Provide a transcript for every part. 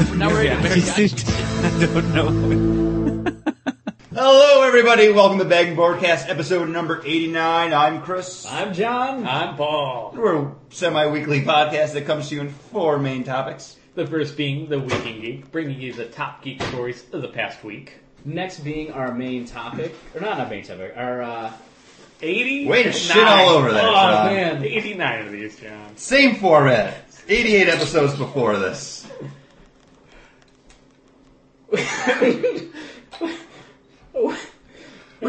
Now we're in I don't know. Hello, everybody. Welcome to Bag and Broadcast, episode number 89. I'm Chris. I'm John. I'm Paul. We're a semi-weekly podcast that comes to you in four main topics. The first being the Weekend Geek, bringing you the top geek stories of the past week. Next being our main topic, or not our main topic, our uh, 80. Way to shit all over that, Oh, John. man. 89 of these, John. Same format. 88 episodes before this. We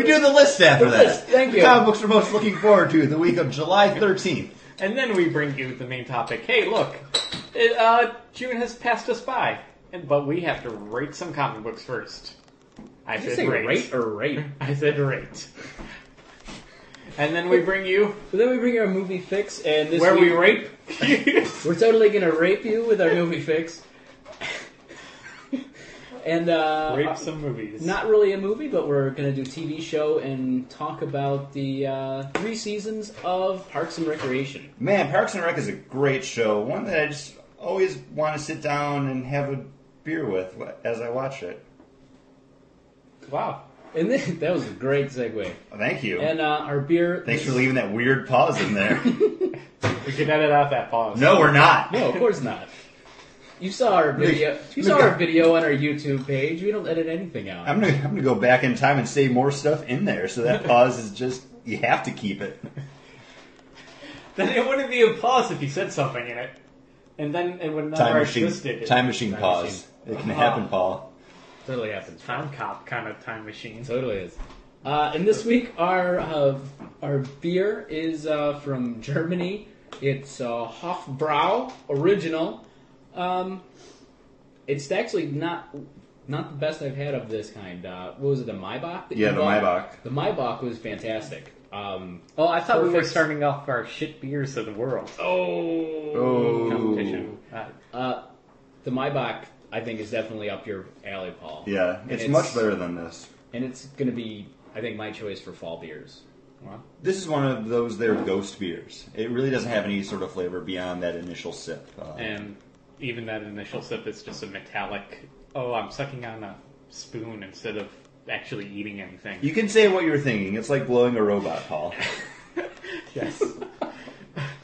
do the list after The that. list, thank you. Comic books we're most looking forward to the week of July 13th. And then we bring you the main topic. Hey, look, it, uh, June has passed us by, and but we have to rate some comic books first. I did you said say rate. rate or rate? I said rate. And then we bring you But then we bring our movie fix, and this where we week, rape. We're totally gonna rape you with our movie fix. And uh, rape some movies. not really a movie, but we're gonna do TV show and talk about the uh, three seasons of Parks and Recreation. Man, Parks and Rec is a great show. One that I just always want to sit down and have a beer with as I watch it. wow. And then, that was a great segue. Thank you. And uh, our beer. Thanks for leaving that weird pause in there. We can edit out that pause. no, we're not. No, of course not. You saw our video. You saw our video on our YouTube page. We don't edit anything out. I'm gonna, I'm gonna go back in time and say more stuff in there, so that pause is just you have to keep it. Then it wouldn't be a pause if you said something in it. And then it would never Time machine, existed. time machine Time pause. It can Ah. happen, Paul. totally happens. Time cop kind of time machine. Totally is. Uh, and this week, our uh, our beer is uh, from Germany. It's uh, Hofbrau original. Um, it's actually not not the best I've had of this kind. Uh, what was it, the Maibock? that Yeah, you the bought? Maibock. The Maibock was fantastic. Um, Oh, I thought we were starting off our shit beers of the world oh, Oh. competition. Uh, Uh, the Maibock, I think, is definitely up your alley, Paul. Yeah, it's, it's- much better than this. And it's going to be, I think, my choice for fall beers. well, This is one of those their ghost beers. It really doesn't have any sort of flavor beyond that initial sip. Uh, and even that initial sip is just a metallic. Oh, I'm sucking on a spoon instead of actually eating anything. you can say what you're thinking. It's like blowing a robot, Paul. yes.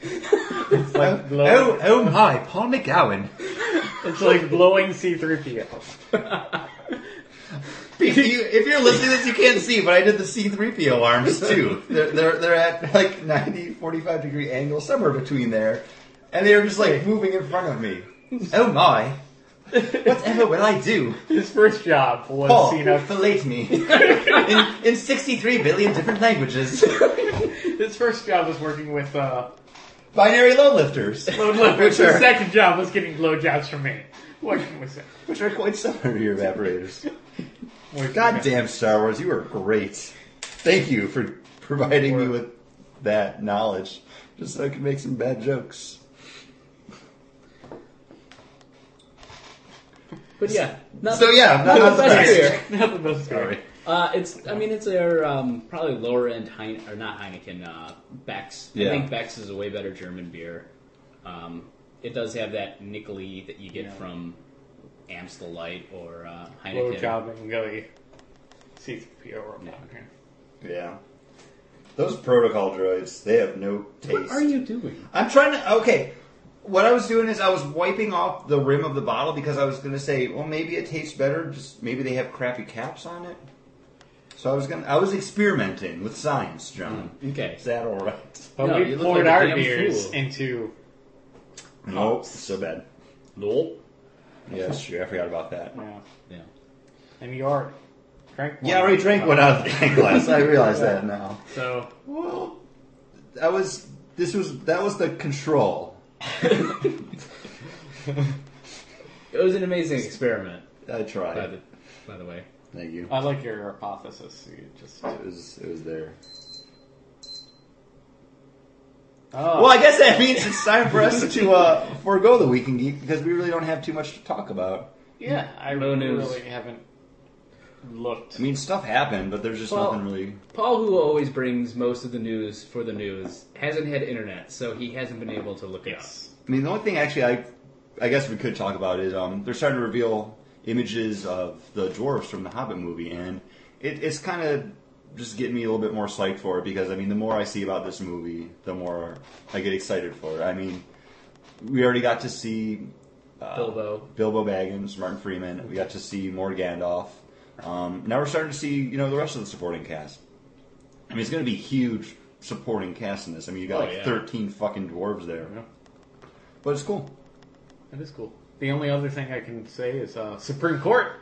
it's like blowing. oh, oh my, Paul McGowan. It's like blowing C3PO. If, you, if you're listening to this, you can't see, but I did the C3PO arms too. They're, they're, they're at like 90, 45 degree angle, somewhere between there. And they were just like moving in front of me. Oh my. Whatever will I do? His first job was Paul, seen up. fillet me. in, in 63 billion different languages. His first job was working with uh, Binary load lifters. load lifters. Which His are, second job was getting blow jobs from me. What can we say? which are quite similar to your evaporators. What can God we say? damn Star Wars, you were great. Thank you for providing me with that knowledge, just so I could make some bad jokes. But yeah, not So yeah, not not the the best best. beer. Nothing but Sorry. Uh, it's, I mean, it's our um, probably lower end Heine, or not Heineken, uh, Beck's. Yeah. I think Beck's is a way better German beer. Um, it does have that nickely that you get Yeah. from Amstel Light or uh, Blow Heineken. job and Gilly. C3PO robot here. Yeah. Those protocol droids, they have no taste. What are you doing? I'm trying to. Okay. What I was doing is I was wiping off the rim of the bottle because I was going to say, well, maybe it tastes better. Just maybe they have crappy caps on it. So I was going. to I was experimenting with science, John. Okay. Is that all right? But No, we poured like our beers fool. into. Nope. So bad. Nope. Yeah, that's true. I forgot about that. Yeah. Yeah. And you are drank one. Yeah, I already drank one out of the pint glass. I realize that now. So Well, that was this was that was the control. It was an amazing experiment, I tried. by the, by the way. Thank you. I like your hypothesis. You just It was it was there. oh, Well, I guess that means it's time for us to uh, forego the weekend geek because we really don't have too much to talk about. yeah. I No news. really haven't looked. I mean, stuff happened, but there's just Well- nothing really. Paul, who always brings most of the news for the news, hasn't had internet, so he hasn't been able to look it up. yes. I mean, the only thing actually I, I guess we could talk about is um, they're starting to reveal images of the dwarves from the Hobbit movie, and it, it's kind of just getting me a little bit more psyched for it because I mean, the more I see about this movie, the more I get excited for it. I mean, we already got to see uh, Bilbo. Bilbo Baggins, Martin Freeman. We got to see more Gandalf. Um, now we're starting to see you know the rest of the supporting cast. I mean, it's going to be huge supporting cast in this. I mean, you got Oh, like yeah. 13 fucking dwarves there, Yeah. but it's cool. That is cool. The only other thing I can say is uh, Supreme Court.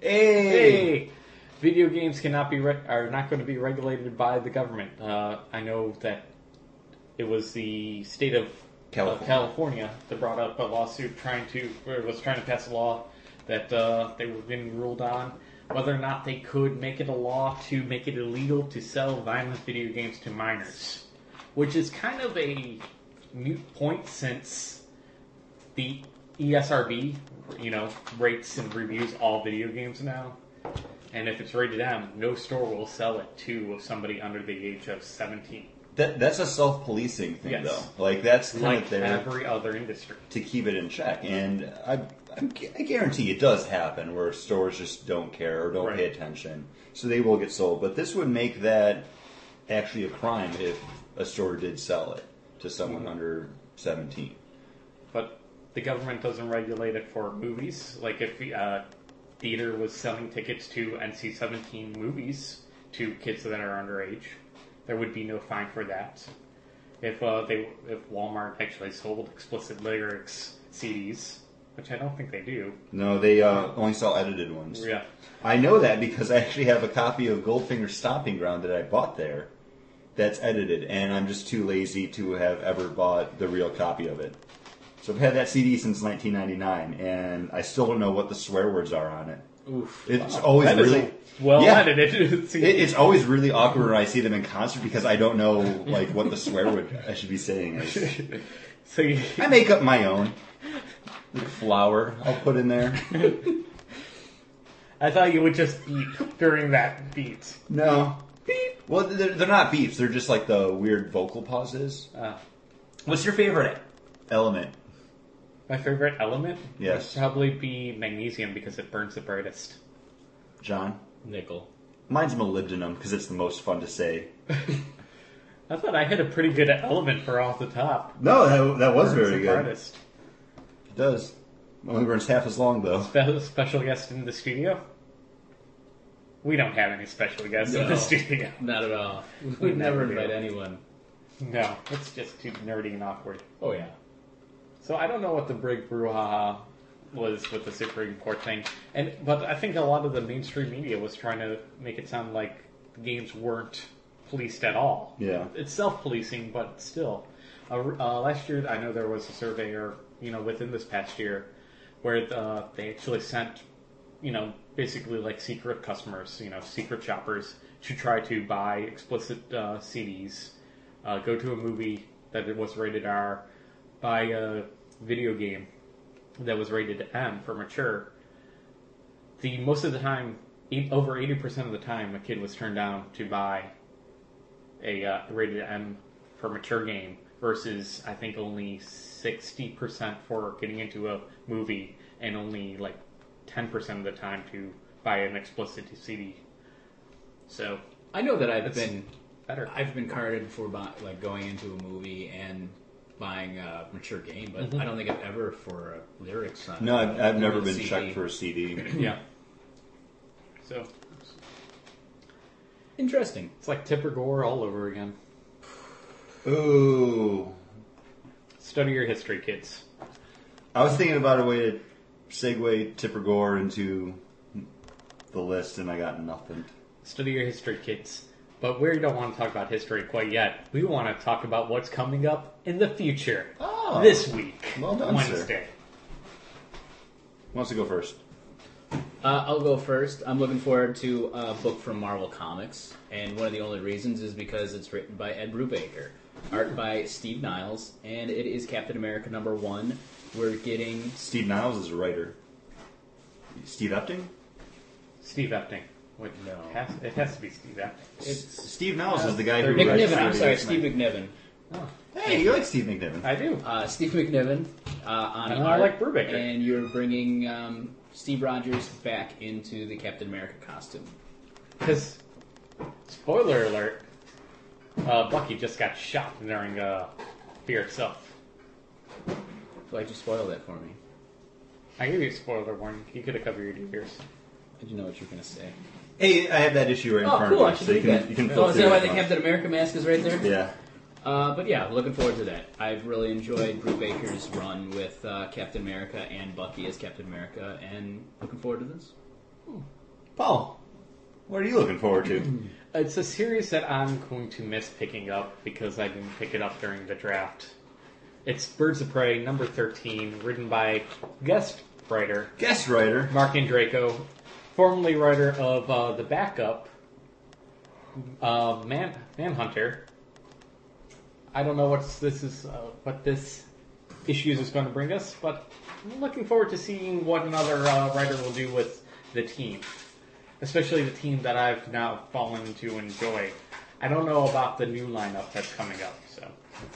Hey, Hey, video games cannot be re- are not going to be regulated by the government. Uh, I know that it was the state of California. California, California that brought up a lawsuit trying to or was trying to pass a law that uh, they were getting ruled on whether or not they could make it a law to make it illegal to sell violent video games to minors, which is kind of a mute point since the ESRB, you know, rates and reviews all video games now. And if it's rated M, no store will sell it to somebody under the age of 17. that, that's a self-policing thing, Yes. though. Like that's kind Like of there every other industry. to keep it in check, and I, I, guarantee it does happen where stores just don't care or don't Right. pay attention, so they will get sold. But this would make that actually a crime if a store did sell it to someone Mhm. under 17. But the government doesn't regulate it for movies. Like if uh, theater was selling tickets to NC-17 movies to kids that are underage, there would be no fine for that. If uh, they if Walmart actually sold explicit lyrics CDs, which I don't think they do. No, they uh, only sell edited ones. Yeah. I know that because I actually have a copy of Goldfinger Stomping Ground that I bought there that's edited, and I'm just too lazy to have ever bought the real copy of it. So I've had that CD since 1999, and I still don't know what the swear words are on it. Oof. It's always That really well Yeah. edited. It, it's always really awkward when I see them in concert because I don't know like what the swear word I should be saying is. so you, I make up my own. Like flour, I'll put in there. I thought you would just beep during that beat. No. Beep. Well, they're, they're not beeps. They're just like the weird vocal pauses. Uh, What's your favorite element? my favorite element Yes. would probably be magnesium because it burns the brightest. John? Nickel. Mine's molybdenum because it's the most fun to say. I thought I had a pretty good element for off the top. No, that, that was Burns very good. brightest. It does. Only burns half as long though. Spe- special guest in the studio. We don't have any special guests in No. the studio. Not at all. We'd never never do. invite anyone. No, it's just too nerdy and awkward. Oh yeah. So I don't know what the big brouhaha was with the Supreme Court thing, and but I think a lot of the mainstream media was trying to make it sound like the games weren't policed at all. Yeah. it's self-policing, but still. Uh, uh, last year, I know there was a survey, or you know, within this past year, where uh, they actually sent, you know, basically like secret customers, you know, secret shoppers, to try to buy explicit uh, CDs, uh, go to a movie that was rated R, buy a video game that was rated M for mature. The most of the time, e- over eighty percent of the time, a kid was turned down to buy a uh, rated M for mature game versus I think only sixty percent for getting into a movie and only like ten percent of the time to buy an explicit CD. So I know that I've been better. I've been carded for buy, like going into a movie and buying a mature game, but Mhm. I don't think I've ever for lyrics on. No, I've, I've never been CD. checked for a CD. yeah. So Interesting. it's like Tipper Gore all over again. Ooh. Study your history, kids. I was thinking about a way to segue Tipper Gore into the list, and I got nothing. Study your history, kids. But we don't want to talk about history quite yet. We want to talk about what's coming up in the future. Oh. This week. Well done, sir. Wednesday. wants to go first? Uh, I'll go first. I'm looking forward to a book from Marvel Comics, and one of the only reasons is because it's written by Ed Brubaker, art by Steve Niles, and it is Captain America number one. We're getting Steve Niles is a writer. Steve Epting? Steve Epting. Wait, No. It has, it has to be Steve Epting. it's Steve Niles is the guy who They're writes McNiven. for I'm sorry, Steve McNiven. Oh, Hey, you like Steve McNiven? I do. Uh, Steve McNiven uh, on And I art, like Brubaker. and you're bringing um, Steve Rogers back into the Captain America costume. Because, spoiler alert, uh, Bucky just got shot during uh, Fear itself. Why'd you spoil that for me? I gave you a spoiler warning. You could have covered your ears. I didn't know what you were going to say. Hey, I have that issue right in Oh, front cool! I of me, should so you read can that. you can oh, flip is that why it the if you Captain America mask is right there? Yeah. Uh, but yeah, looking forward to that. I've really enjoyed Brubaker's run with uh, Captain America and Bucky as Captain America, and looking forward to this. Paul, what are you looking forward to? It's a series that I'm going to miss picking up because I didn't pick it up during the draft. It's Birds of Prey, number 13, written by guest writer Guest writer. Marc Andreyko, formerly writer of uh, The Backup, uh, Man Manhunter. I don't know what's this is uh, what this issues is going to bring us, but I'm looking forward to seeing what another uh, writer will do with the team, especially the team that I've now fallen to enjoy. I don't know about the new lineup that's coming up, so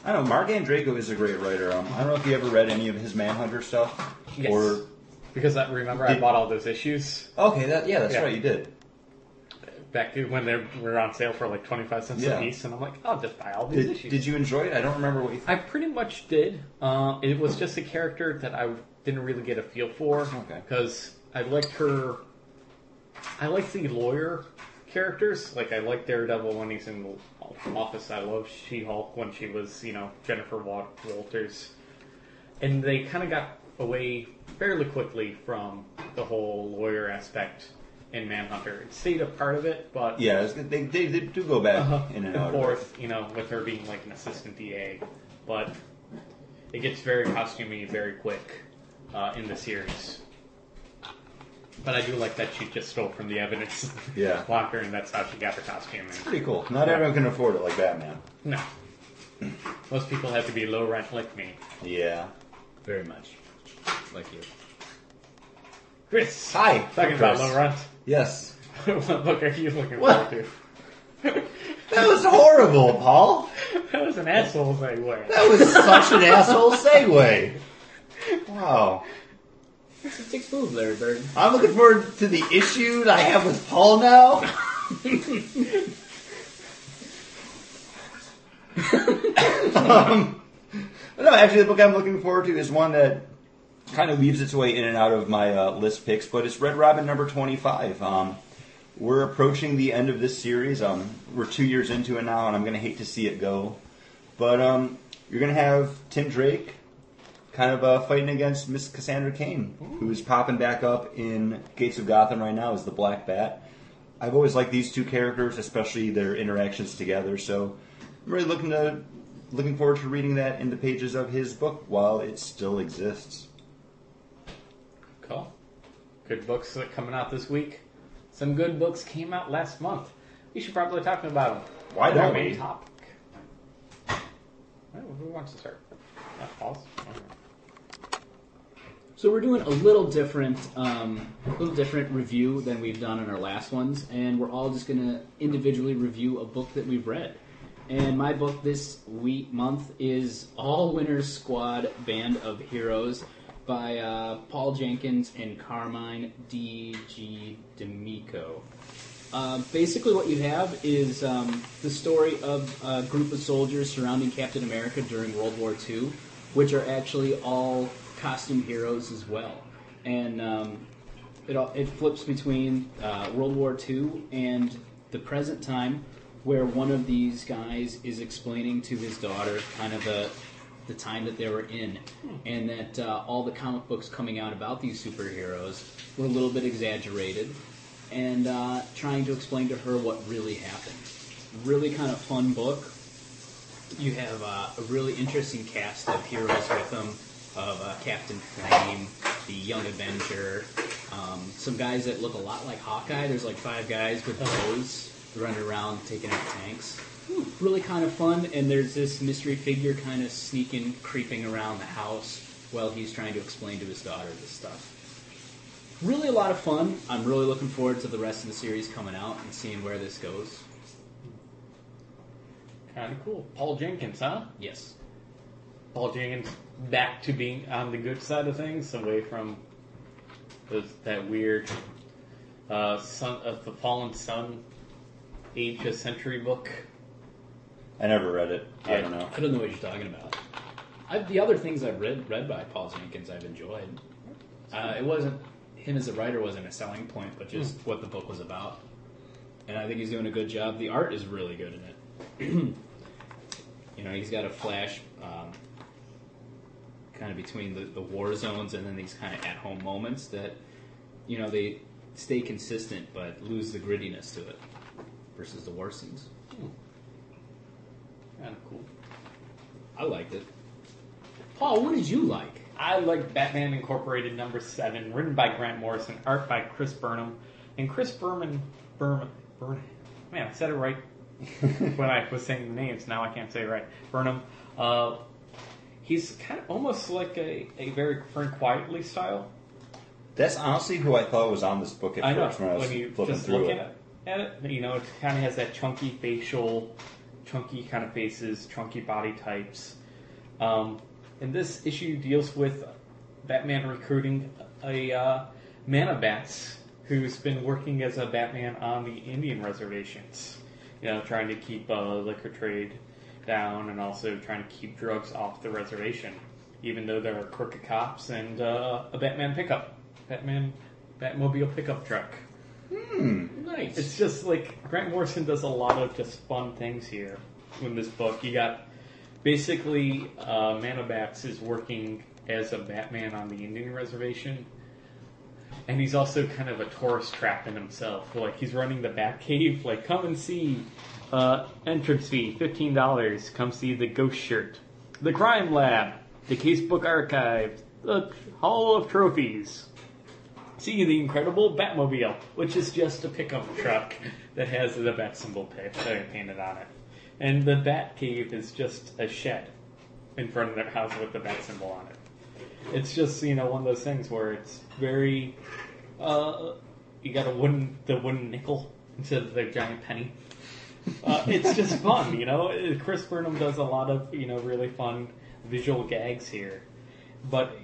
I don't know. Marc Andreyko is a great writer. Um, I don't know if you ever read any of his Manhunter stuff. Yes. Or because I remember I bought all those issues okay, that yeah, that's Yeah. right. You did. back when they were on sale for like twenty five cents Yeah. a piece, and I'm like, I'll just buy all these Did, issues. did you enjoy it? I don't remember what you. I pretty much did. Uh, it was just a character that I didn't really get a feel for. Okay. Because I liked her. I like the lawyer characters. Like I like Daredevil when he's in the office. I love She Hulk when she was, you know, Jennifer Wa- Walters. And they kind of got away fairly quickly from the whole lawyer aspect in Manhunter. It stayed a part of it, but Yeah, they, they, they do go back uh-huh. in and and forth, you know, with her being like an assistant DA, but it gets very costumey very quick uh, in the series. But I do like that she just stole from the evidence Yeah. locker, and that's how she got her costume. And Pretty cool. Not everyone can afford it like Batman. no, most people have to be low rent like me. Yeah. Very much. Like you. Chris, Hi. talking about Chris. low rent. Yes. what book are you looking What? forward to? That was horrible, Paul. that was an asshole segue. That was such an asshole segue. Wow. Six move, Larry Bird. I'm looking forward to the issue that I have with Paul now. um, no, actually, the book I'm looking forward to is one that kind of weaves its way in and out of my uh, list picks, but it's Red Robin number 25. Um, we're approaching the end of this series. Um, we're two years into it now, and I'm going to hate to see it go. But um, you're going to have Tim Drake kind of uh, fighting against Miss Cassandra Cain, who's popping back up in Gates of Gotham right now as the Black Bat. I've always liked these two characters, especially their interactions together. So I'm really looking to looking forward to reading that in the pages of his book while it still exists. Cool. Good books that are coming out this week. Some good books came out last month. We should probably talk about them. Why don't we? Topic. Who wants to start? Uh? So we're doing a little different, um, a little different review than we've done in our last ones, and we're all just going to individually review a book that we've read. And my book this week month is All Winners Squad: Band of Heroes by uh, Paul Jenkins and Carmine D. G. D'Amico. Uh, basically, what you have is um, the story of a group of soldiers surrounding Captain America during World War II, which are actually all costume heroes as well. And um, it, all, it flips between uh, World War II and the present time, where one of these guys is explaining to his daughter kind of the the time that they were in, and that uh, all the comic books coming out about these superheroes were a little bit exaggerated, and uh, trying to explain to her what really happened. Really kind of fun book. You have uh, a really interesting cast of heroes with them, of uh, Captain Flame, the Young Avenger, um, some guys that look a lot like Hawkeye. There's like five guys with bows running around taking out tanks. Really kind of fun, and there's this mystery figure kind of sneaking, creeping around the house while he's trying to explain to his daughter this stuff. Really a lot of fun. I'm really looking forward to the rest of the series coming out and seeing where this goes. Kind of cool. Paul Jenkins, huh? Yes. Paul Jenkins back to being on the good side of things, away from those, that weird uh, son of the fallen sun, age of century book. I never read it. I don't know. I don't know what you're talking about. i the other things I've read read by Paul Jenkins, I've enjoyed. Uh, it wasn't him as a writer wasn't a selling point, but just what the book was about. And I think he's doing a good job. The art is really good in it. you know, he's got a flash um, kind of between the, the war zones and then these kind of at home moments that you know they stay consistent but lose the grittiness to it versus the war scenes. Kind of cool. I liked it. Paul, what did you like? I like Batman Incorporated number seven, written by Grant Morrison, art by Chris Burnham, and Chris Berman. Berman. Burnham. Man, I said it right when I was saying the names. Now I can't say it right. Burnham. Uh, he's kind of almost like a, a very Frank Quitely style. That's honestly who I thought was on this book at I know first when I was when you flipping just through look it. at at it, you know, it kind of has that chunky facial, chunky kind of faces, chunky body types. Um, and this issue deals with Batman recruiting a uh, bats who's been working as a Batman on the Indian reservations. You know, trying to keep uh, liquor trade down and also trying to keep drugs off the reservation, even though there are crooked cops and uh, a Batman pickup, Batman Batmobile pickup truck. Nice. It's just like Grant Morrison does a lot of just fun things here in this book. You got basically uh, Man-of-Bats is working as a Batman on the Indian reservation, and he's also kind of a tourist trap in himself. Like he's running the Batcave. Like come and see. Uh, entrance fee fifteen dollars. Come see the Ghost Shirt, the Crime Lab, the Casebook Archive, the Hall of Trophies. See the incredible Batmobile, which is just a pickup truck that has the Bat symbol uh, painted on it. And the Bat Cave is just a shed in front of their house with the Bat symbol on it. It's just, you know, one of those things where it's very, uh, you got a wooden, the wooden nickel instead of the giant penny. Uh, it's just fun, you know. Chris Burnham does a lot of, you know, really fun visual gags here, but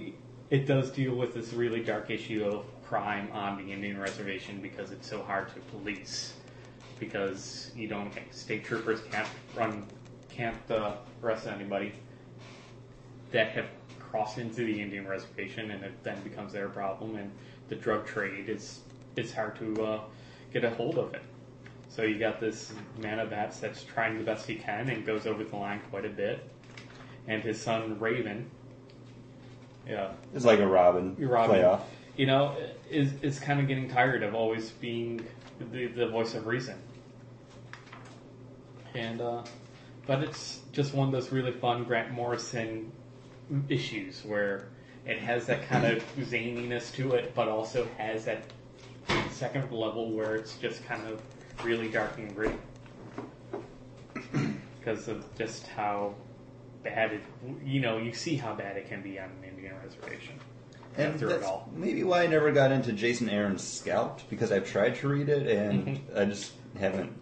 it does deal with this really dark issue of crime on the Indian reservation because it's so hard to police. Because you don't, state troopers can't run, can't uh, arrest anybody that have crossed into the Indian reservation, and it then becomes their problem. And the drug trade is it's hard to uh, get a hold of it. So you got this man of bats that's trying the best he can and goes over the line quite a bit. And his son Raven, yeah, It's like a Robin, Robin, playoff. you know, is is kind of getting tired of always being the, the voice of reason. And uh, but it's just one of those really fun Grant Morrison issues where it has that kind of zaniness to it, but also has that second level where it's just kind of really dark and gritty because of just how bad it. You know, you see how bad it can be on an Indian reservation. And through it all. maybe why I never got into Jason Aaron's Scalped because I've tried to read it and Mm-hmm. I just haven't.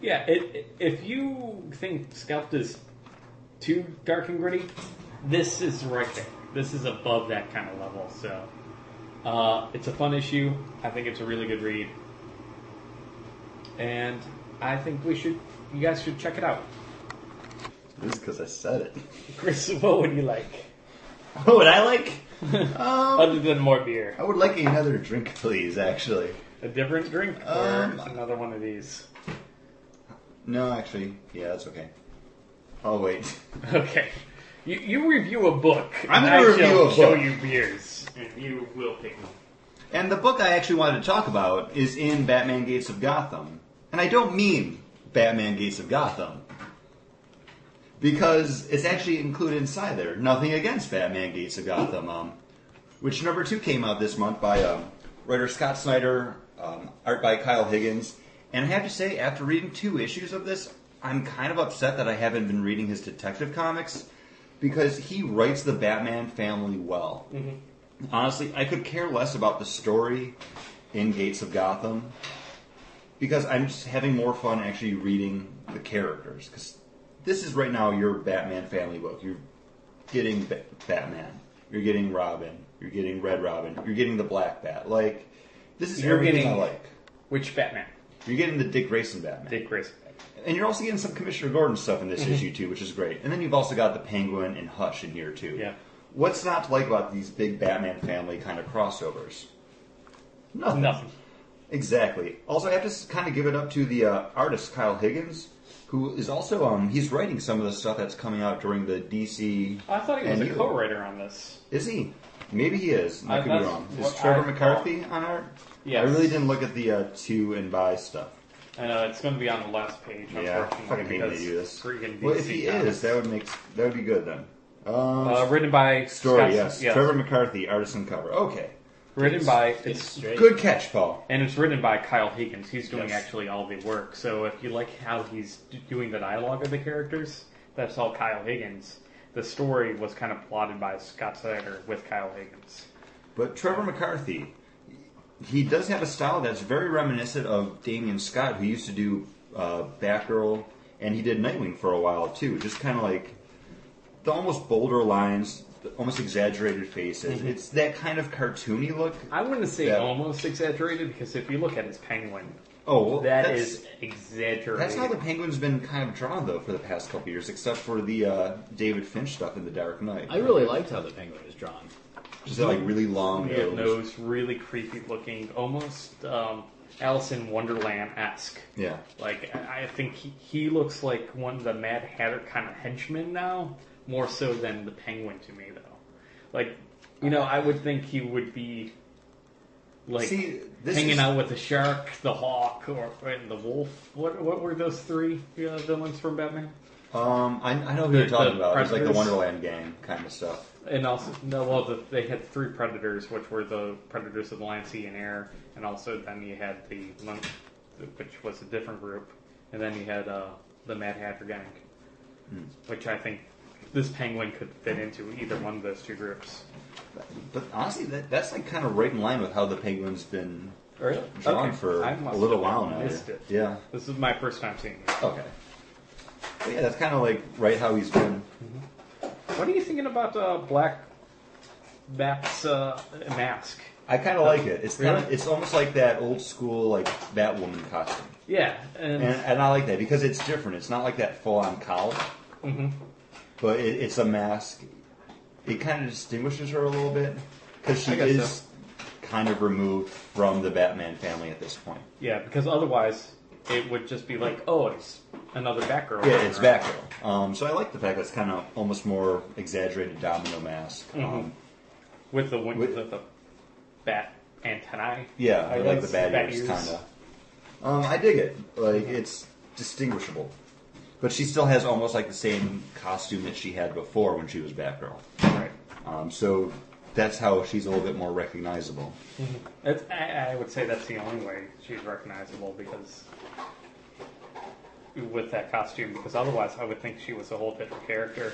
Yeah, it, it- if you think Scalped is too dark and gritty, this is right there. This is above that kind of level. So uh, it's a fun issue. I think it's a really good read, and I think we should. You guys should check it out. Just because I said it. Chris, what would you like What would I like? um, other than more beer? I would like another drink, please. Actually, A different drink or Um, another one of these? no, actually, yeah, that's okay. Oh wait, Okay. You, you review a book. I'm and gonna I review shall a show book. you beers, and you will pick them. and the book I actually wanted to talk about is in Batman Gates of Gotham, and I don't mean Batman Gates of Gotham because it's actually included inside there. Nothing against Batman Gates of Gotham. Um, which number two came out this month by um, writer Scott Snyder, um, art by Kyle Higgins. And I have to say, after reading two issues of this, I'm kind of upset that I haven't been reading his detective comics because he writes the Batman family well. Honestly, I could care less about the story in Gates of Gotham because I'm just having more fun actually reading the characters. Because this is right now your Batman family book. You're getting ba- Batman. You're getting Robin. You're getting Red Robin. You're getting the Black Bat. Like this is You're everything getting- I like. Which Batman? You're getting the Dick Grayson Batman. Dick Grayson. And you're also getting some Commissioner Gordon stuff in this Mm-hmm. issue too, which is great. And then you've also got the Penguin and Hush in here too. Yeah. What's not to like about these big Batman family kind of crossovers? Nothing. Nothing. Exactly. Also, I have to kind of give it up to the uh, artist Kyle Higgins, who is also um he's writing some of the stuff that's coming out during the DC. I thought he was and a you. co-writer on this. Is he? Maybe he is. I Uh, could be that's wrong. Is what Trevor I McCarthy on art? Yes. I really didn't look at the uh, two and buy stuff. And uh, it's going to be on the last page, Yeah, I unfortunately, fucking hate when they because do this. freaking Well, if DC he comics. is, that would make that would be good then. Um, uh, written by story, Scott- yes. Trevor McCarthy, artist and cover. Okay, written by It's straight. good catch, Paul. and it's written by Kyle Higgins. He's doing Yes. actually all the work. So if you like how he's d- doing the dialogue of the characters, that's all Kyle Higgins. The story was kind of plotted by Scott Snyder with Kyle Higgins. But Trevor McCarthy, he does have a style that's very reminiscent of Damion Scott, who used to do uh, Batgirl, and he did Nightwing for a while too. Just kind of like the almost bolder lines, almost exaggerated faces. It's that kind of cartoony look. I wouldn't say Yeah. almost exaggerated because if you look at his penguin, Oh, well, that that's, is exaggerated. That's how the Penguin's been kind of drawn though for the past couple years, except for the uh, David Finch stuff in The Dark Knight. I really liked how the penguin is drawn. Just that, like really long nose. nose, really creepy looking, almost um, Alice in Wonderland esque. Yeah. Like I I think he, he looks like one of the Mad Hatter kind of henchmen now, more so than the Penguin to me though. Like, you know, I would think he would be like See, this hanging is- out with the shark, the hawk, or and the wolf. What what were those three uh, villains from Batman? Um, I, I know who The- you're talking the about. It's like the Wonderland gang kind of stuff. And also, no, well, the, they had three predators, which were the predators of the land, sea, and air, and also then you had the monk, which was a different group, and then you had uh, the Mad Hatter gang, which I think this penguin could fit into either one of those two groups. But honestly, that, that's like kind of right in line with how the Penguin's been Really? drawn for I a must little have while now. Missed it. Yeah. This is my first time seeing it. Okay. But yeah, that's kind of like right how he's been. What are you thinking about uh, Black Bat's uh, mask? I kind of like it. It's kind of Really? it's almost like that old school like Batwoman costume, Yeah, and, and, and I like that because it's different. It's not like that full on cowl, Mhm. But it, it's a mask. It kind of distinguishes her a little bit because she I guess is so. kind of removed from the Batman family at this point. yeah, because otherwise it would just be like, oh, it's another Batgirl. Yeah, it's Batgirl. Um, so I like the fact that it's kind of almost more exaggerated domino mask. Mm-hmm. Um, with the wing, With- with the bat antennae. yeah, I I like the bad bat ears, ears. kind of. Um, I dig it. Like it's distinguishable, but she still has almost like the same costume that she had before when she was Batgirl. Right. Um, so that's how she's a little bit more recognizable. It's, I, I would say that's the only way she's recognizable because with that costume. Because otherwise, I would think she was a whole different character.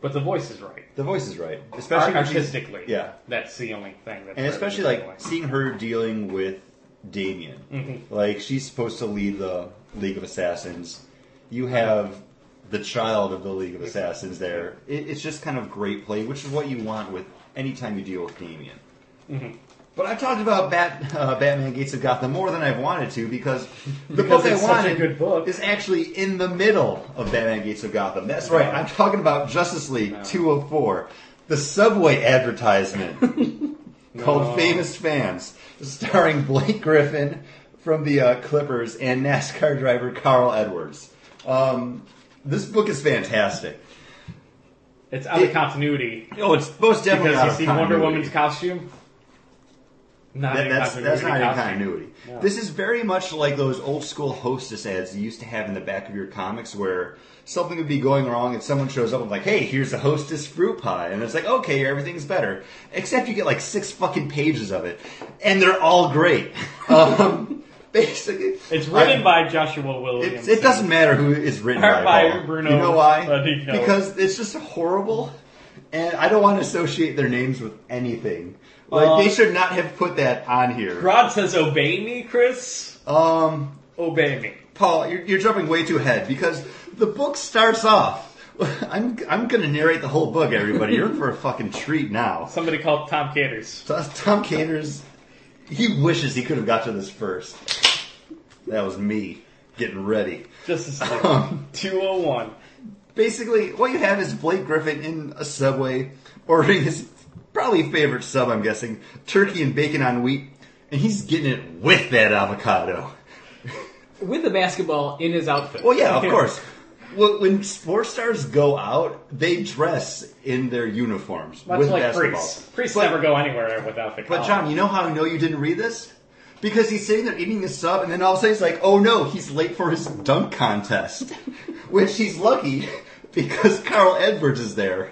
But the voice is right. The voice is right, especially when she's- artistically. Yeah, that's the only thing. That's and right especially with like seeing her dealing with Damian. Mm-hmm. Like she's supposed to lead the League of Assassins. You have the child of the League of Assassins there. It, it's just kind of great play, which is what you want with any time you deal with Damian. Mm-hmm. But I've talked about Bat, uh, Batman Gates of Gotham more than I've wanted to because the Because book I such a wanted good book. is actually in the middle of Batman Gates of Gotham. That's right. I'm talking about Justice League 204, the subway advertisement called No. Famous Fans, starring Blake Griffin from the uh, Clippers and NASCAR driver Carl Edwards. Um, this book is fantastic. It's out It- of continuity Oh, it's most definitely because out you of see Wonder continuity. Woman's costume. Not That- that's that's not in continuity. No. This is very much like those old school hostess ads you used to have in the back of your comics, where something would be going wrong and someone shows up and like, "Hey, here's a hostess fruit pie," and it's like, "Okay, everything's better," except you get like six fucking pages of it, and they're all great. Um, basically, It's written I- by Joshua Williams. It, it doesn't matter who it's written by, by Bruno You know why? Because it's just horrible, and I don't want to associate their names with anything. Like Uh, they should not have put that on here. Grodd says, "Obey me, Chris. Um, Obey me." Paul, you're, you're jumping way too ahead because the book starts off. I'm I'm gonna narrate the whole book, everybody. You're in for a fucking treat now. Somebody called Tom Caters. Tom Cantor's he wishes he could have got to this first. That was me getting ready. Justice League. Um, 201. basically, what you have is Blake Griffin in a subway ordering his probably favorite sub, I'm guessing, turkey and bacon on wheat, and he's getting it with that avocado. With the basketball in his outfit. Well, yeah, of course. Well, when sports stars go out, they dress in their uniforms Much with like basketball. priests. Priests But- never go anywhere without the But collar. John, you know how I know you didn't read this? Because he's sitting there eating his sub, and then all of a sudden he's like, "Oh no, he's late for his dunk contest," which he's lucky because Carl Edwards is there,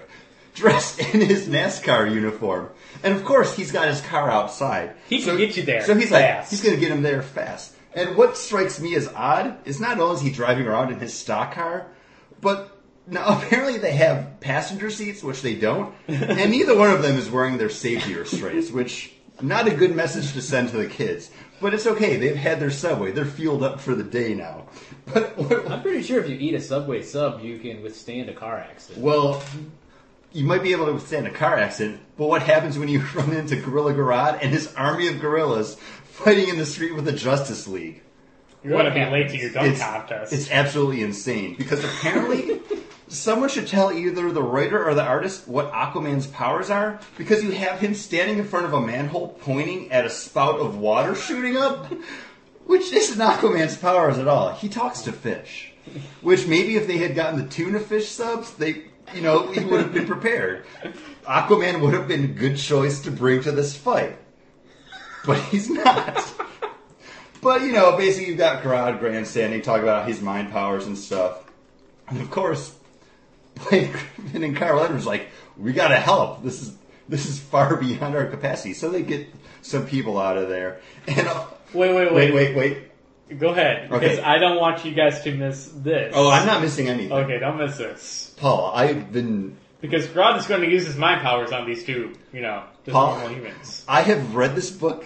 dressed in his NASCAR uniform, and of course he's got his car outside. He can get you there So he's fast. like, he's going to get him there fast. And what strikes me as odd is not only is he driving around in his stock car, but now apparently they have passenger seats, which they don't, and neither one of them is wearing their safety restraints, which not a good message to send to the kids. But it's okay; they've had their subway; they're fueled up for the day now. But I'm pretty sure if you eat a Subway sub, you can withstand a car accident. well, you might be able to withstand a car accident, but what happens when you run into Gorilla Grodd and his army of gorillas fighting in the street with the Justice League? You're going to be late to your dunk it's, contest. it's absolutely insane because apparently someone should tell either the writer or the artist what Aquaman's powers are because you have him standing in front of a manhole pointing at a spout of water shooting up, which isn't Aquaman's powers at all. He talks to fish, which maybe if they had gotten the tuna fish subs, they you know he would have been prepared. Aquaman would have been a good choice to bring to this fight, but he's not. But you know, basically, you've got Grodd grandstanding, talking about his mind powers and stuff, and of course, Blake Griffin and Carl Edwards like, we gotta help. This is this is far beyond our capacity. So they get some people out of there, and uh, wait, wait, wait, wait, wait, wait. Go ahead, Okay. because I don't want you guys to miss this. Oh, I'm not missing anything, Okay, don't miss this. Paul. I've been, Because Grodd is going to use his mind powers on these two, you know, just Paul. normal humans. I have read this book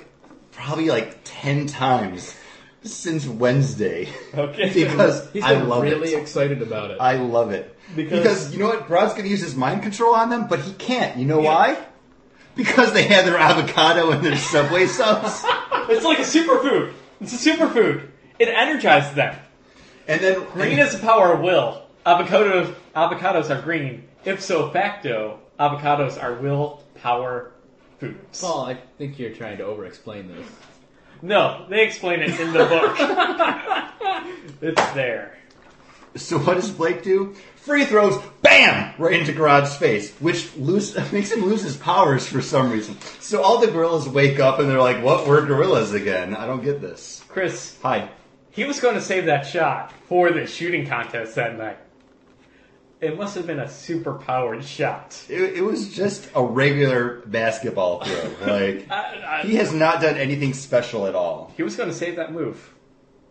probably like ten times since Wednesday Okay. because He's I been love really it. excited about it. I love it. Because- Because, you know what? Grodd's going to use his mind control on them, but he can't. You know why? Because they had their avocado and their Subway subs. It's like a superfood. It's a superfood. It energizes them. And then Green is the power of will. Avocados, avocados are green. Ipso facto, avocados are will power foods. Paul, I think you're trying to over-explain this. No, they explain it in the book. it's there. So what does Blake do? Free throws, bam, right into Grodd's face, which lose, makes him lose his powers for some reason. So all the gorillas wake up and they're like, "What? We're gorillas again? I don't get this." Chris, Hi. he was going to save that shot for the shooting contest that night. It must have been a super powered shot. It, it was just a regular basketball throw. Like I, I, he has not done anything special at all. he was going to save that move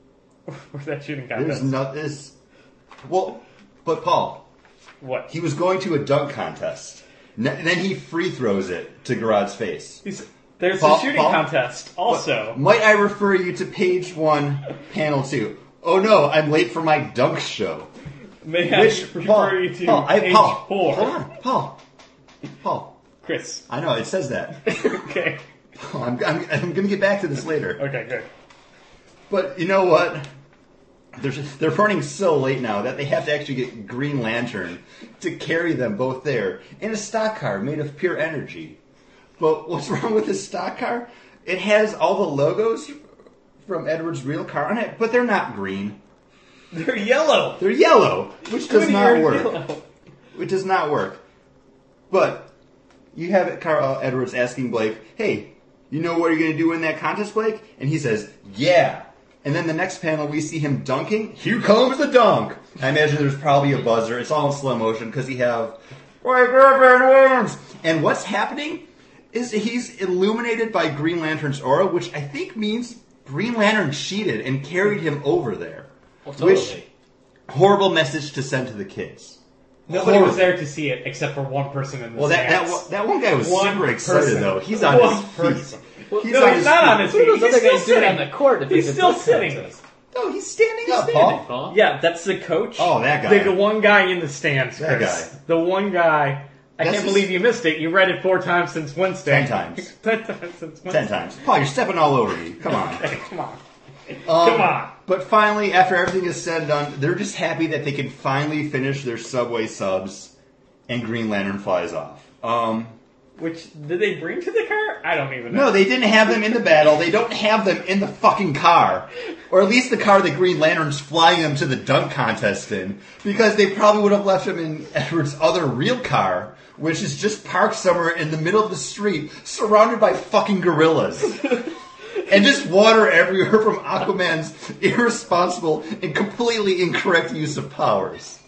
for that shooting There's contest. not this. Well, but Paul, what? he was going to a dunk contest. N- then he free throws it to Grodd's face. He's, there's Paul- a shooting Paul? contest also. Might I refer you to page one, panel two? Oh no, I'm late for my dunk show. May I Which refer Paul? you to Paul, I, page Paul, four? hold on, Paul, Paul. Chris. I know it says that. okay. Paul, I'm, I'm, I'm going to get back to this later. Okay, good. But you know what? They're, they're running so late now that they have to actually get Green Lantern to carry them both there in a stock car made of pure energy. But what's wrong with this stock car? It has all the logos from Edward's real car on it, but they're not green. They're yellow. They're yellow, which does not work. yellow. Which does not work. But you have it, Carl Edwards asking Blake, "Hey, You know what you're going to do in that contest, Blake? And he says, Yeah. And then the next panel, we see him dunking. Here comes the dunk. I imagine there's probably a buzzer. It's all in slow motion because he have Blake Griffin wins. And what's happening is he's illuminated by Green Lantern's aura, which I think means Green Lantern cheated and carried him over there. Well, Which horrible message to send to the kids. Nobody was there to see it except for one person in the Well, that, that stands. one- that one guy was One super excited person. though. He's on One his feet. Well, He's no, he's not feet. on his feet. those He's still sitting. on the court? If He's it's still sitting. contest? No, he's standing He's up, standing, Paul. Paul. Yeah, that's the coach. Oh, that guy. The, the one guy in the stands. That Chris. guy. The one guy. I That's can't his- believe you missed it. You read it four times since Wednesday. Ten times. Ten times since Wednesday. Ten times. Paul, you're stepping all over me. Come on. Okay, come on. Um, Come on. But finally, after everything is said and done, they're just happy that they can finally finish their Subway subs, and Green Lantern flies off. Um, Which did they bring to the car? I don't even know. no, they didn't have them in the battle. They don't have them in the fucking car. Or at least the car that Green Lantern's flying them to the dunk contest in. Because they probably would have left them in Edward's other real car, which is just parked somewhere in the middle of the street, surrounded by fucking gorillas. and just water everywhere from Aquaman's irresponsible and completely incorrect use of powers.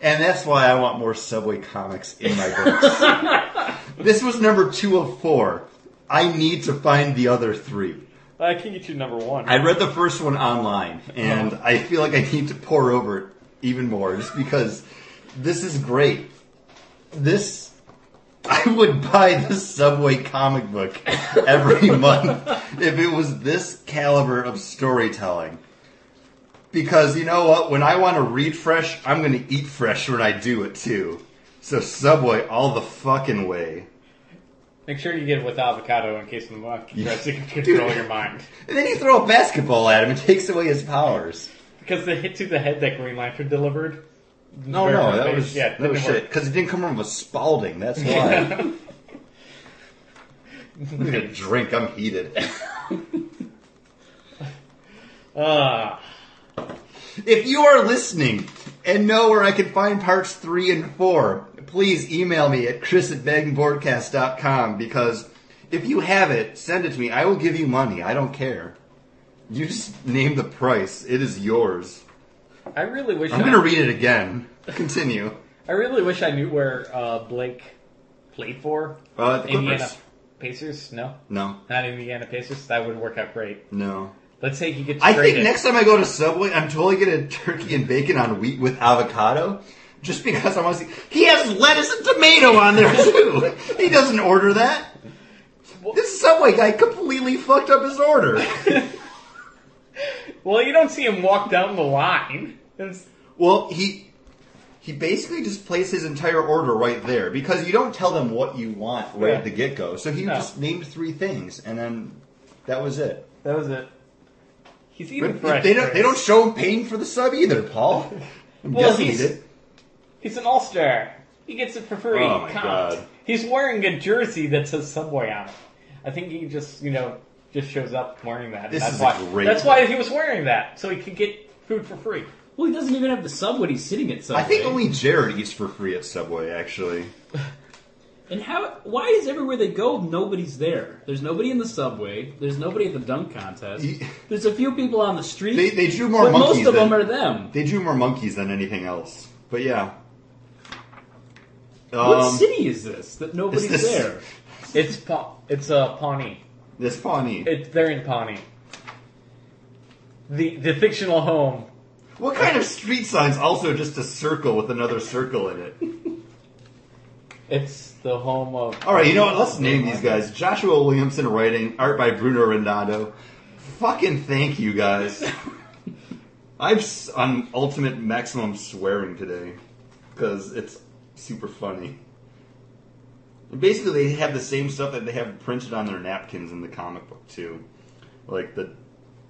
And that's why I want more Subway comics in my books. this was number two of four. I need to find the other three. I can get you number one. I read the first one online, and uh-huh. I feel like I need to pour over it even more, just because this is great. This, I would buy the Subway comic book every month if it was this caliber of storytelling. Because you know what? When I want to read fresh, I'm going to eat fresh when I do it too. So Subway all the fucking way. Make sure you get it with avocado in case the monkey Yeah. tries to control your mind. And then you throw a basketball at him and takes away his powers. Because the hit to the head that Green Lantern delivered. No, no, that was yeah, that didn't was work. shit. Because it didn't come from a Spalding. That's why. I need a drink. I'm heated. Ah, If you are listening and know where I can find parts three and four, please email me at chris at bagandboardcast.com because if you have it, send it to me. I will give you money. I don't care. You just name the price. It is yours. I really wish I'm I, to read it again. Continue. I really wish I knew where uh, Blake played for. Uh, the Indiana Clippers. Pacers? No, No, not Indiana Pacers. That would work out great. no. Let's say he gets. I think traded. next time I go to Subway, I'm totally gonna turkey and bacon on wheat with avocado, just because I want to see. He has lettuce and tomato on there too. he doesn't order that. This Subway guy completely fucked up his order. Well, you don't see him walk down the line. It's, well, he he basically just placed his entire order right there because you don't tell them what you want right Yeah. at the get go. So he No. just named three things, and then that was it. that was it. He's But fresh. they don't they don't show him paying for the sub either, Paul. I'm Well, he he's-. He's an all star. He gets it for free. Oh, my Count. God. He's wearing a jersey that says Subway on it. I think he just, you know, just shows up wearing that. This that's is why, great That's why he was wearing that, so he could get food for free. Well, he doesn't even have the sub when he's sitting at Subway. I think only Jared eats for free at Subway, actually. And how? Why is everywhere they go nobody's there? There's nobody in the subway. There's nobody at the dunk contest. Ye- There's a few people on the street. They, they drew more but monkeys. most of than, them are them. They drew more monkeys than anything else. But yeah. what Um, city is this that nobody's this- there? It's pa- it's uh, Pawnee. This Pawnee. It, they're in Pawnee. The the fictional home. What kind of street sign's also just a circle with another circle in it? It's the home of. All right, you know what? Let's name these guys. Joshua Williamson writing, art by Bruno Redondo. Fucking thank you guys. I've s- on ultimate maximum swearing today because it's super funny. And basically, they have the same stuff that they have printed on their napkins in the comic book too, like the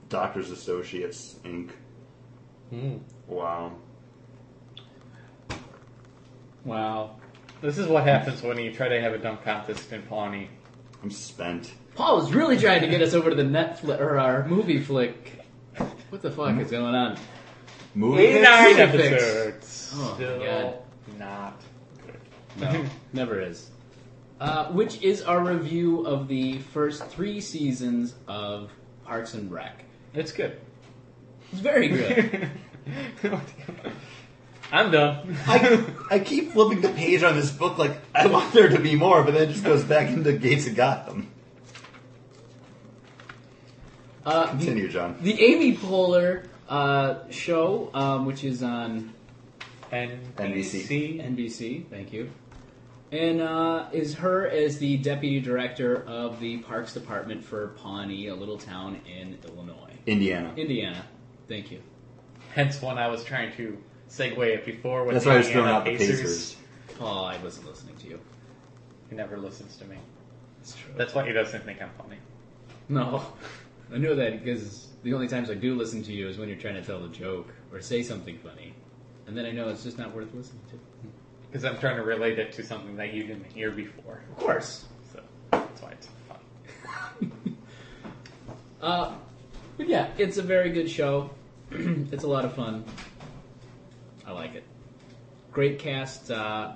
Doctors Associates ink. Hmm. Wow. Wow. This is what happens when you try to have a dunk contest in Pawnee. I'm spent. Paul was really trying to get us over to the Netflix or our movie flick. What the fuck is going on? Movie 89 picks? episodes. Oh, Still God. not good. No, never is. uh, which is our review of the first three seasons of Parks and Rec. It's good. It's very good. I'm done. I, I keep flipping the page on this book like I want there to be more, but then it just goes back into Gates of Gotham. Uh, the, Continue, John. the Amy Poehler uh, show, um, which is on NBC. NBC, thank you, and uh, is her as the deputy director of the Parks Department for Pawnee, a little town in Illinois, Indiana. Indiana. Thank you. Hence when I was trying to segue it before with That's the why I was throwing Indiana out the Pacers. Oh, I wasn't listening to you. He never listens to me. That's true. That's why he doesn't think I'm funny. No, I know that because the only times I do listen to you is when you're trying to tell a joke or say something funny, and then I know it's just not worth listening to. Because I'm trying to relate it to something that you didn't hear before. Of course. So that's why it's fun. Uh, but yeah, it's a very good show. it's a lot of fun. I like it. Great cast. Uh,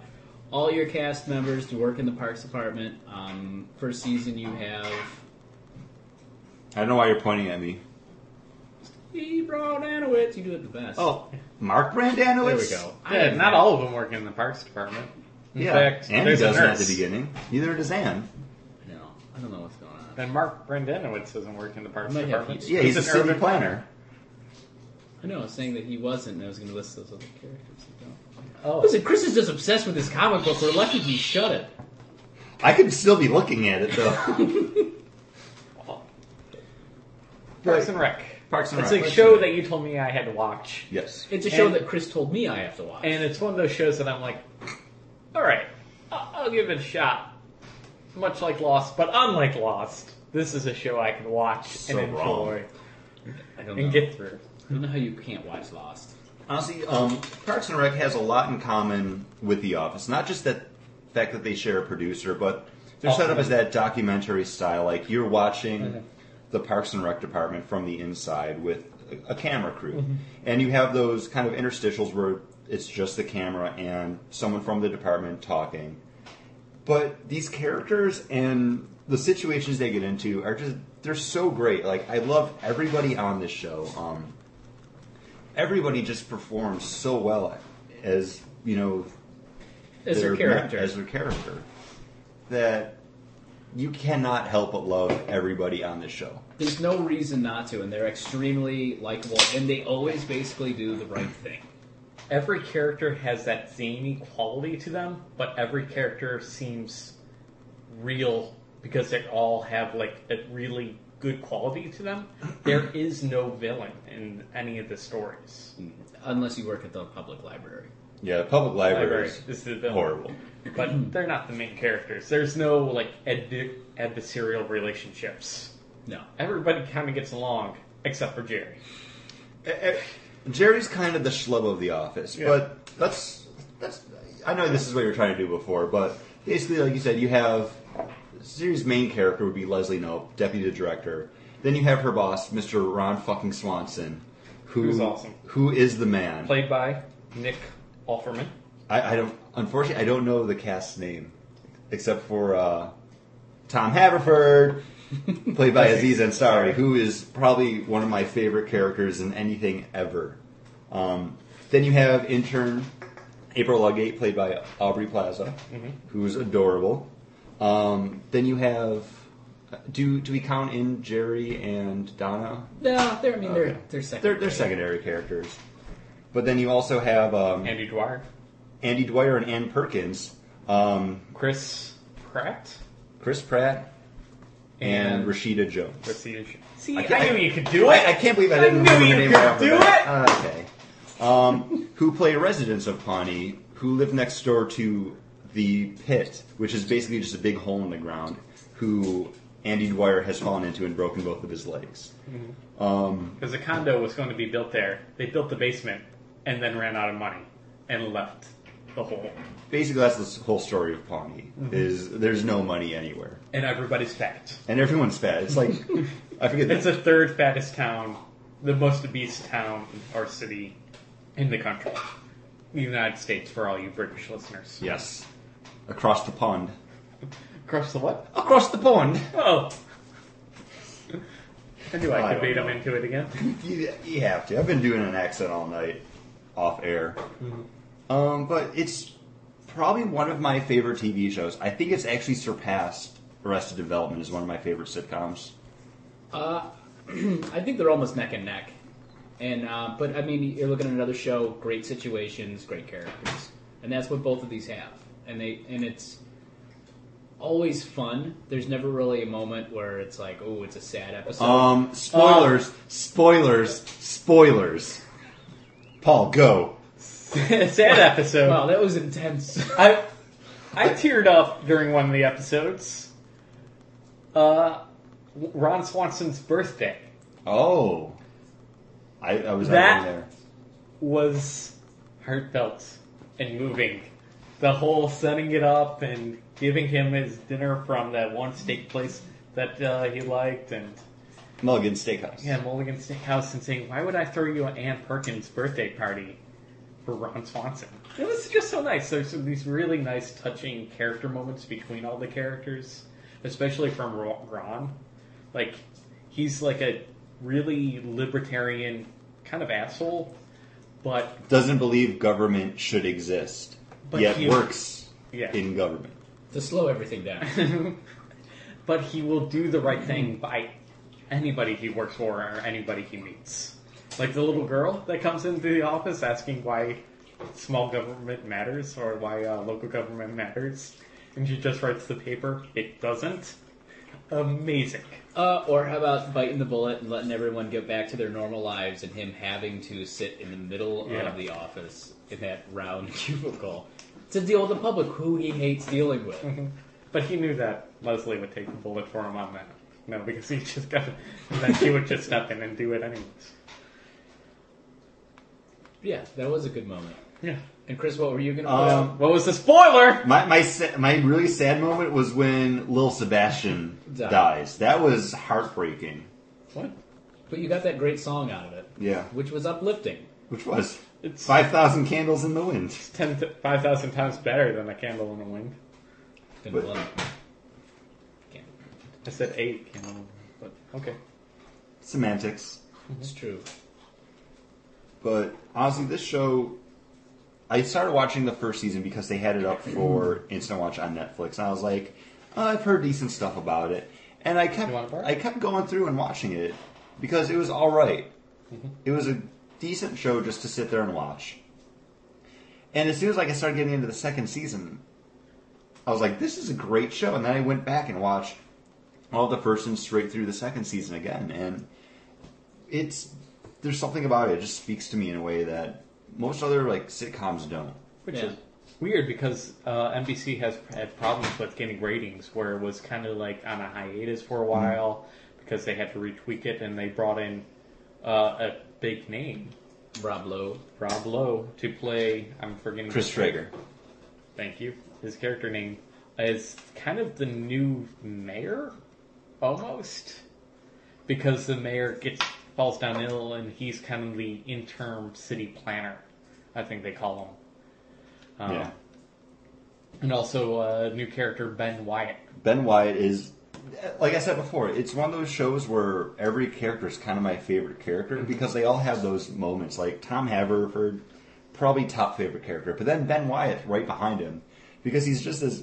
all your cast members to work in the Parks Department. Um, first season, you have I don't know why you're pointing at me. Steve Brodanowitz. You do it the best. Oh, Mark Brendanawicz? there we go. I Yeah, have not that. all of them work in the Parks Department. In Yeah, fact, Andy there's a doesn't at nurse. the beginning. Neither does Anne. No, I don't know what's going on. And Mark Brendanawicz doesn't work in the Parks Might have Department. heat. Yeah, he's, a an city urban planner. I know, I was saying that he wasn't, and I was going to list those other characters. that don't. Oh, Listen, Chris is just obsessed with this comic book. We're lucky he shut it. I could still be looking at it though. Parks and Rec. Parks and Rec. It's Rec. a show that you told me I had to watch. Yes. It's a show And- that Chris told me I have to watch. And it's one of those shows that I'm like, all right, I'll, I'll give it a shot. Much like Lost, but unlike Lost, this is a show I can watch So and wrong. enjoy I don't and know. get through. I don't know how you can't watch Lost. Honestly, um, Parks and Rec has a lot in common with The Office. Not just that fact that they share a producer, but they're set up as that documentary style. Like you're watching the Parks and Rec department from the inside with a, a camera crew, and you have those kind of interstitials where it's just the camera and someone from the department talking. But these characters and the situations they get into are just they're so great. Like I love everybody on this show. Um, everybody just performs so well as you know As their their- character. as their character that you cannot help but love everybody on this show. There's no reason not to, and they're extremely likable, and they always basically do the right thing. Every character has that zany quality to them, but every character seems real because they all have like a really good quality to them. There is no villain in any of the stories. Unless you work at the public library. Yeah, the public library Library is is the horrible. but they're not the main characters. There's no like ad- adversarial relationships. No. Everybody kind of gets along except for Jerry. Eh, eh, Jerry's kind of the schlub of the office, Yeah. but that's that's. I know this is what you were trying to do before, but basically, like you said, you have the series' main character would be Leslie Knope, deputy director. Then you have her boss, Mr. Ron fucking Swanson, who Who's awesome. who is the man. Played by Nick Offerman. I, I don't. Unfortunately, I don't know the cast's name, except for uh, Tom Haverford, played by Aziz Ansari, who is probably one of my favorite characters in anything ever. Um, then you have intern April Ludgate, played by Aubrey Plaza, who's adorable. Um, then you have. Do do we count in Jerry and Donna? No, they're, I mean, they're, they're second. They're, they're secondary characters. But then you also have um, Andy Dwyer. Andy Dwyer and Ann Perkins, um, Chris Pratt. Chris Pratt, and, And- Rashida Jones. Rashida Sh- See, I I, can't- knew you could do it. I can't believe I I didn't knew remember you the name could right off the do bat. it! Okay. Um, who play residents of Pawnee, who live next door to the pit, which is basically just a big hole in the ground, who Andy Dwyer has fallen into and broken both of his legs. Um, Because a condo was going to be built there. They built the basement and then ran out of money and left the hole. basically, that's the whole story of Pawnee. Mm-hmm. Is there's no money anywhere, And everybody's fat. and everyone's fat. It's like I forget. It's the third fattest town, the most obese town or city in the country. The United States, for all you British listeners. Yes. Across the pond. Across the what? Across the pond. Oh. I knew I I could don't bait him into it again. You, you have to. I've been doing an accent all night, off air. Mm-hmm. Um, but it's probably one of my favorite TV shows. I think it's actually surpassed Arrested Development as one of my favorite sitcoms. Uh, I think they're almost neck and neck. And uh, but I mean, you're looking at another show, great situations, great characters, and that's what both of these have. And they and it's always fun. There's never really a moment where it's like, oh, it's a sad episode. Um, spoilers, spoilers, spoilers. Paul, go. Sad episode. wow, that was intense. I I teared up during one of the episodes. Uh, Ron Swanson's birthday Oh, I, I was That- right there. was heartfelt and moving. The whole setting it up and giving him his dinner from that one steak place that uh, he liked, and Mulligan Steakhouse. yeah, Mulligan Steakhouse, and saying, "Why would I throw you an Ann Perkins birthday party for Ron Swanson?" It was just so nice. There's some, these really nice, touching character moments between all the characters, especially from Ron. Like he's like a really libertarian kind of asshole, but Doesn't believe government should exist, But yet he- works yeah. in government. to slow everything down. but he will do the right thing by anybody he works for or anybody he meets. Like the little girl that comes into the office asking why small government matters or why uh, local government matters, and she just writes the paper. It doesn't. Amazing. Uh, or how about biting the bullet and letting everyone get back to their normal lives and him having to sit in the middle Yeah. of the office in that round cubicle to deal with the public who he hates dealing with. But he knew that Leslie would take the bullet for him on that. No, because he just got, and then she would just step in and do it anyways. Yeah, that was a good moment. Yeah. And Chris, what were you going to put Um, out? What was the spoiler? My my sa- my really sad moment was when Lil Sebastian Die. dies. That was heartbreaking. What? But you got that great song out of it, Yeah, which was uplifting. which was It's five thousand candles in the wind. ten to five thousand times better than a candle in the wind. Been But- blown. Can't- I said eight candle in the wind, but okay. Semantics. It's true. But honestly, this show, I started watching the first season because they had it up for mm-hmm. instant watch on Netflix, and I was like, oh, I've heard decent stuff about it, and I kept You want a bar? I kept going through and watching it because it was all right. Mm-hmm. It was a decent show just to sit there and watch. And as soon as like I started getting into the second season, I was like, this is a great show. And then I went back and watched all the first and straight through the second season again, and it's there's something about it. It just speaks to me in a way that most other like sitcoms don't. Which Yeah. is weird because uh, NBC has had problems with getting ratings, where it was kind of like on a hiatus for a while because they had to retweak it, and they brought in uh, a big name, Rob Lowe. Rob Lowe, to play. I'm forgetting Chris his- Traeger. Thank you. His character name is kind of the new mayor, almost, because the mayor gets falls down ill, and he's kind of the interim city planner. I think they call him. Um, Yeah. And also uh, new character Ben Wyatt. Ben Wyatt is, like I said before, it's one of those shows where every character is kind of my favorite character because they all have those moments. Like Tom Haverford, probably top favorite character, but then Ben Wyatt right behind him because he's just this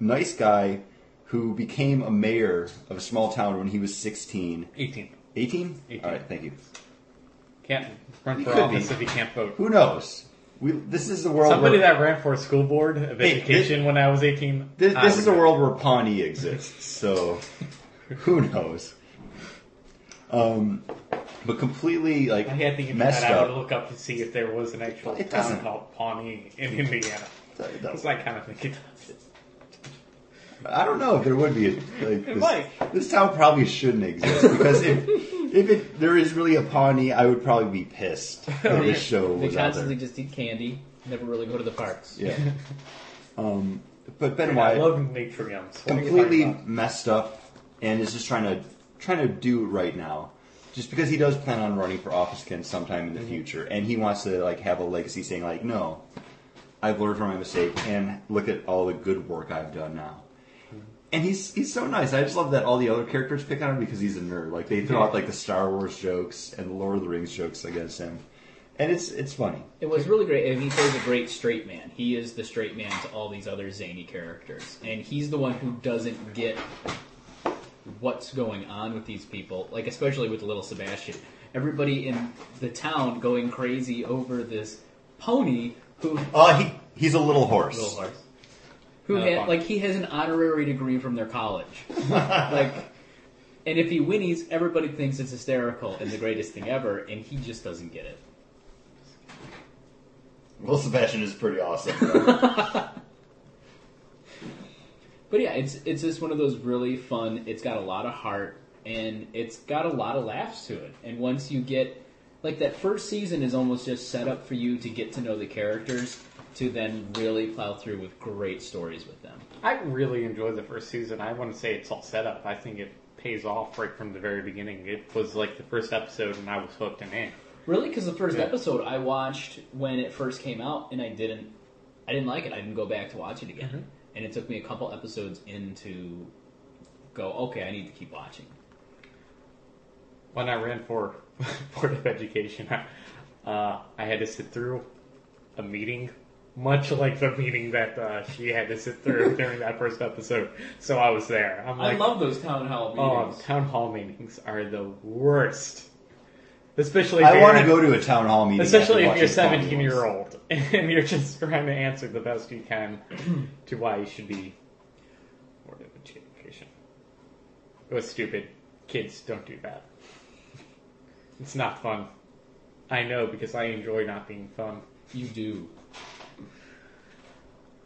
nice guy who became a mayor of a small town when he was 16. 18. 18? 18. All right, thank you. Can't run for could office be. if he can't vote. Who knows? We, this is the world Somebody where, that ran for a school board of Hey, education when I was 18. This, I this is a world where Pawnee exists, so who knows? Um, but completely like I had the internet. messed I would up. look up to see if there was an actual It town doesn't. called Pawnee in Indiana. That- that- Because I kind of think it does. I don't know if there would be a, like this, might. this town probably shouldn't exist because if if it there is really a Pawnee, I would probably be pissed if this show They was out constantly there. just eat candy, never really go to the parks. Yeah. Um, but Ben I Wyatt love Natriums. What are you completely talking messed up and is just trying to trying to do it right now. Just because he does plan on running for office again sometime in Mm-hmm. the future, and he wants to like have a legacy saying like, no, I've learned from my mistake, and look at all the good work I've done now. And he's he's so nice. I just love that all the other characters pick on him because he's a nerd. Like they throw out like the Star Wars jokes and the Lord of the Rings jokes against him, and it's it's funny. It was really great, and he plays a great straight man. He is the straight man to all these other zany characters, and he's the one who doesn't get what's going on with these people. Like especially with little Sebastian, everybody in the town going crazy over this pony who Uh, he he's a little horse. Little horse. Who had, fun. like he has an honorary degree from their college, like. And if he whinnies, everybody thinks it's hysterical and the greatest thing ever, and he just doesn't get it. Well, Sebastian is pretty awesome. But yeah, it's it's just one of those really fun. It's got a lot of heart and it's got a lot of laughs to it. And once you get like that first season is almost just set up for you to get to know the characters to then really plow through with great stories with them. I really enjoyed the first season. I want to say it's all set up. I think it pays off right from the very beginning. It was like the first episode, and I was hooked and in. Really, because the first Yeah. episode I watched when it first came out, and I didn't, I didn't like it. I didn't go back to watch it again, and it took me a couple episodes in to go, okay, I need to keep watching. When I ran for Board of Education, uh, I had to sit through a meeting, much like the meeting that uh, she had to sit through during that first episode. So I was there. I'm like, those town hall meetings. oh, town hall meetings are the worst. Especially if I want to go to a town hall meeting. Especially if you're watching 17 year old and you're just trying to answer the best you can to why you should be Board of a Education. It was stupid. Kids, don't do that. It's not fun. I know because I enjoy not being fun. You do.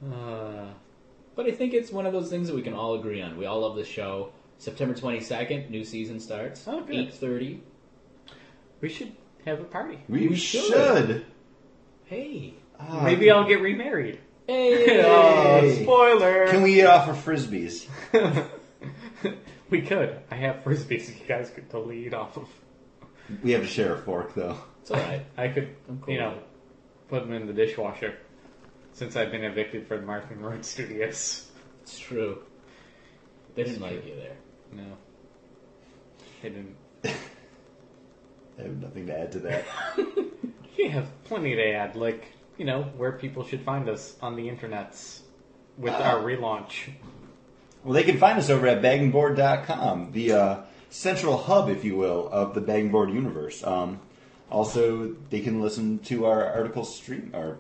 Uh, But I think it's one of those things that we can all agree on. We all love the show. September 22nd, new season starts. Oh, good. 8.30. we should have a party. We, We should. should. Hey. Ah, Maybe I'll get remarried. Hey! Oh, spoiler! Can we eat off of frisbees? we could. I have frisbees you guys could totally eat off of. We have to share a fork though. It's alright. I could, I'm cool you know, put them in the dishwasher since I've been evicted from Martin Road Studios. It's true. They didn't like you there. No, they didn't. I have nothing to add to that. We have plenty to add, like you know where people should find us on the internets with Ah. our relaunch. Well, they can find us over at baggingboard.com, the uh, central hub, if you will, of the Bagging Board universe. Um, also, they can listen to our article stream, our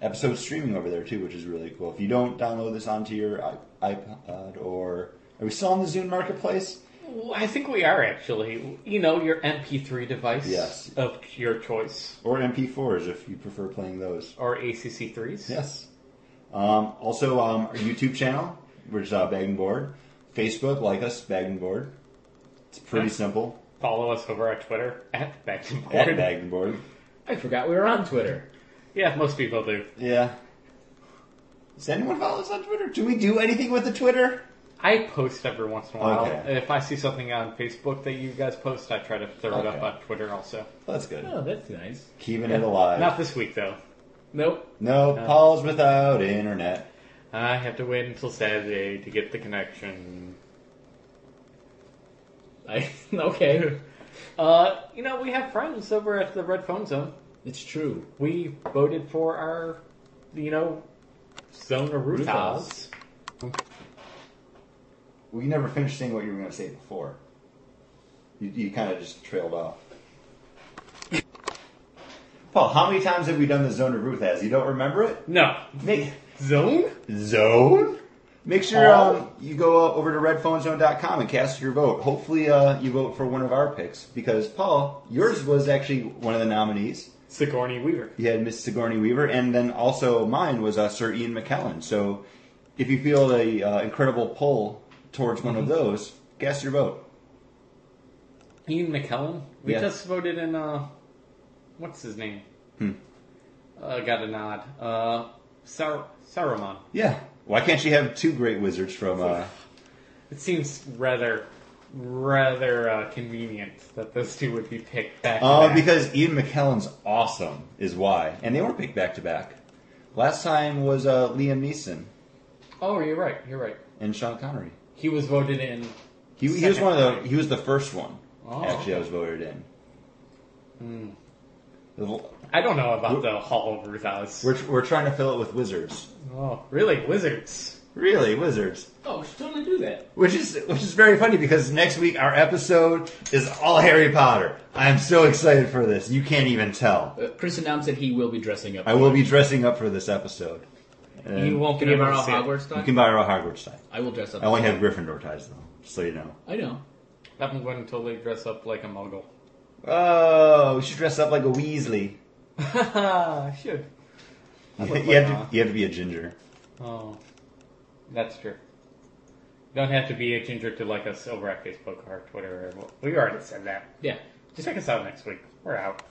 episode streaming over there too, which is really cool. If you don't download this onto your iPod or are we still on the Zune Marketplace? Well, I think we are actually. You know, your MP3 device Yes. of your choice, Or MP4s if you prefer playing those. or ACC3s. Yes. Um, also, um, our YouTube channel, which is uh, Bagging Board. Facebook, like us, Bagging Board. It's pretty simple. Follow us over at Twitter at Backboard. At Bagging Board. I forgot we were on Twitter. Yeah, most people do. Yeah. Does anyone follow us on Twitter? Do we do anything with the Twitter? I post every once in a while. Okay. If I see something on Facebook that you guys post, I try to throw it up Okay. on Twitter also. That's good. Oh, that's nice. Keeping it alive. Not this week though. Nope. no, No. Paul's without internet. I have to wait until Saturday to get the connection. I, okay. Uh, you know, we have friends over at the Red Phone Zone. It's true. We voted for our, you know, zone of Ruth Ruth House. We never finished saying what you were going to say before. You, you kind of just trailed off. Paul, how many times have we done the Zone of Ruth as? You don't remember it? No. Make Zone? Zone? Make sure Paul? um, you go uh, over to redphonezone.com and cast your vote. Hopefully, uh, you vote for one of our picks because Paul, yours was actually one of the nominees. Sigourney Weaver. You had Miss Sigourney Weaver, and then also mine was uh, Sir Ian McKellen. So, if you feel a uh, incredible pull towards one of those, cast your vote. Ian McKellen. We Yeah. just voted in, uh, what's his name? Hmm. Uh, got a nod. Uh, Sar- Saruman. Yeah. Why can't she have two great wizards from? Uh, It seems rather, rather uh, convenient that those two would be picked back. to uh, because Ian McKellen's awesome, is why, and they weren't picked back to back. Last time was uh, Liam Neeson oh, you're right. You're right. and Sean Connery. he was voted in. He, he was one of the. He was the first one. Oh. Actually, I was voted in. Hmm. I don't know about the Hall of Ruthas. We're, we're trying to fill it with wizards. Oh, really? Wizards? Really, wizards. Oh, we should totally do that. Which is which is very funny because next week our episode is all Harry Potter. I am so excited for this. You can't even tell. Uh, Chris announced that he will be dressing up. I will be dressing up for this episode. You won't Can be you able to borrow see it. Hogwarts you time? can borrow a Hogwarts tie. I will dress up. I only have Gryffindor ties though, just so you know. I know. I'm going to totally dress up like a Muggle. Oh, we should dress up like a Weasley. Should. You, look you have to, you have to be a ginger. Oh, that's true. You don't have to be a ginger to like us over at Facebook or Twitter. Or, we already said that. Yeah. Just check us out next week. We're out.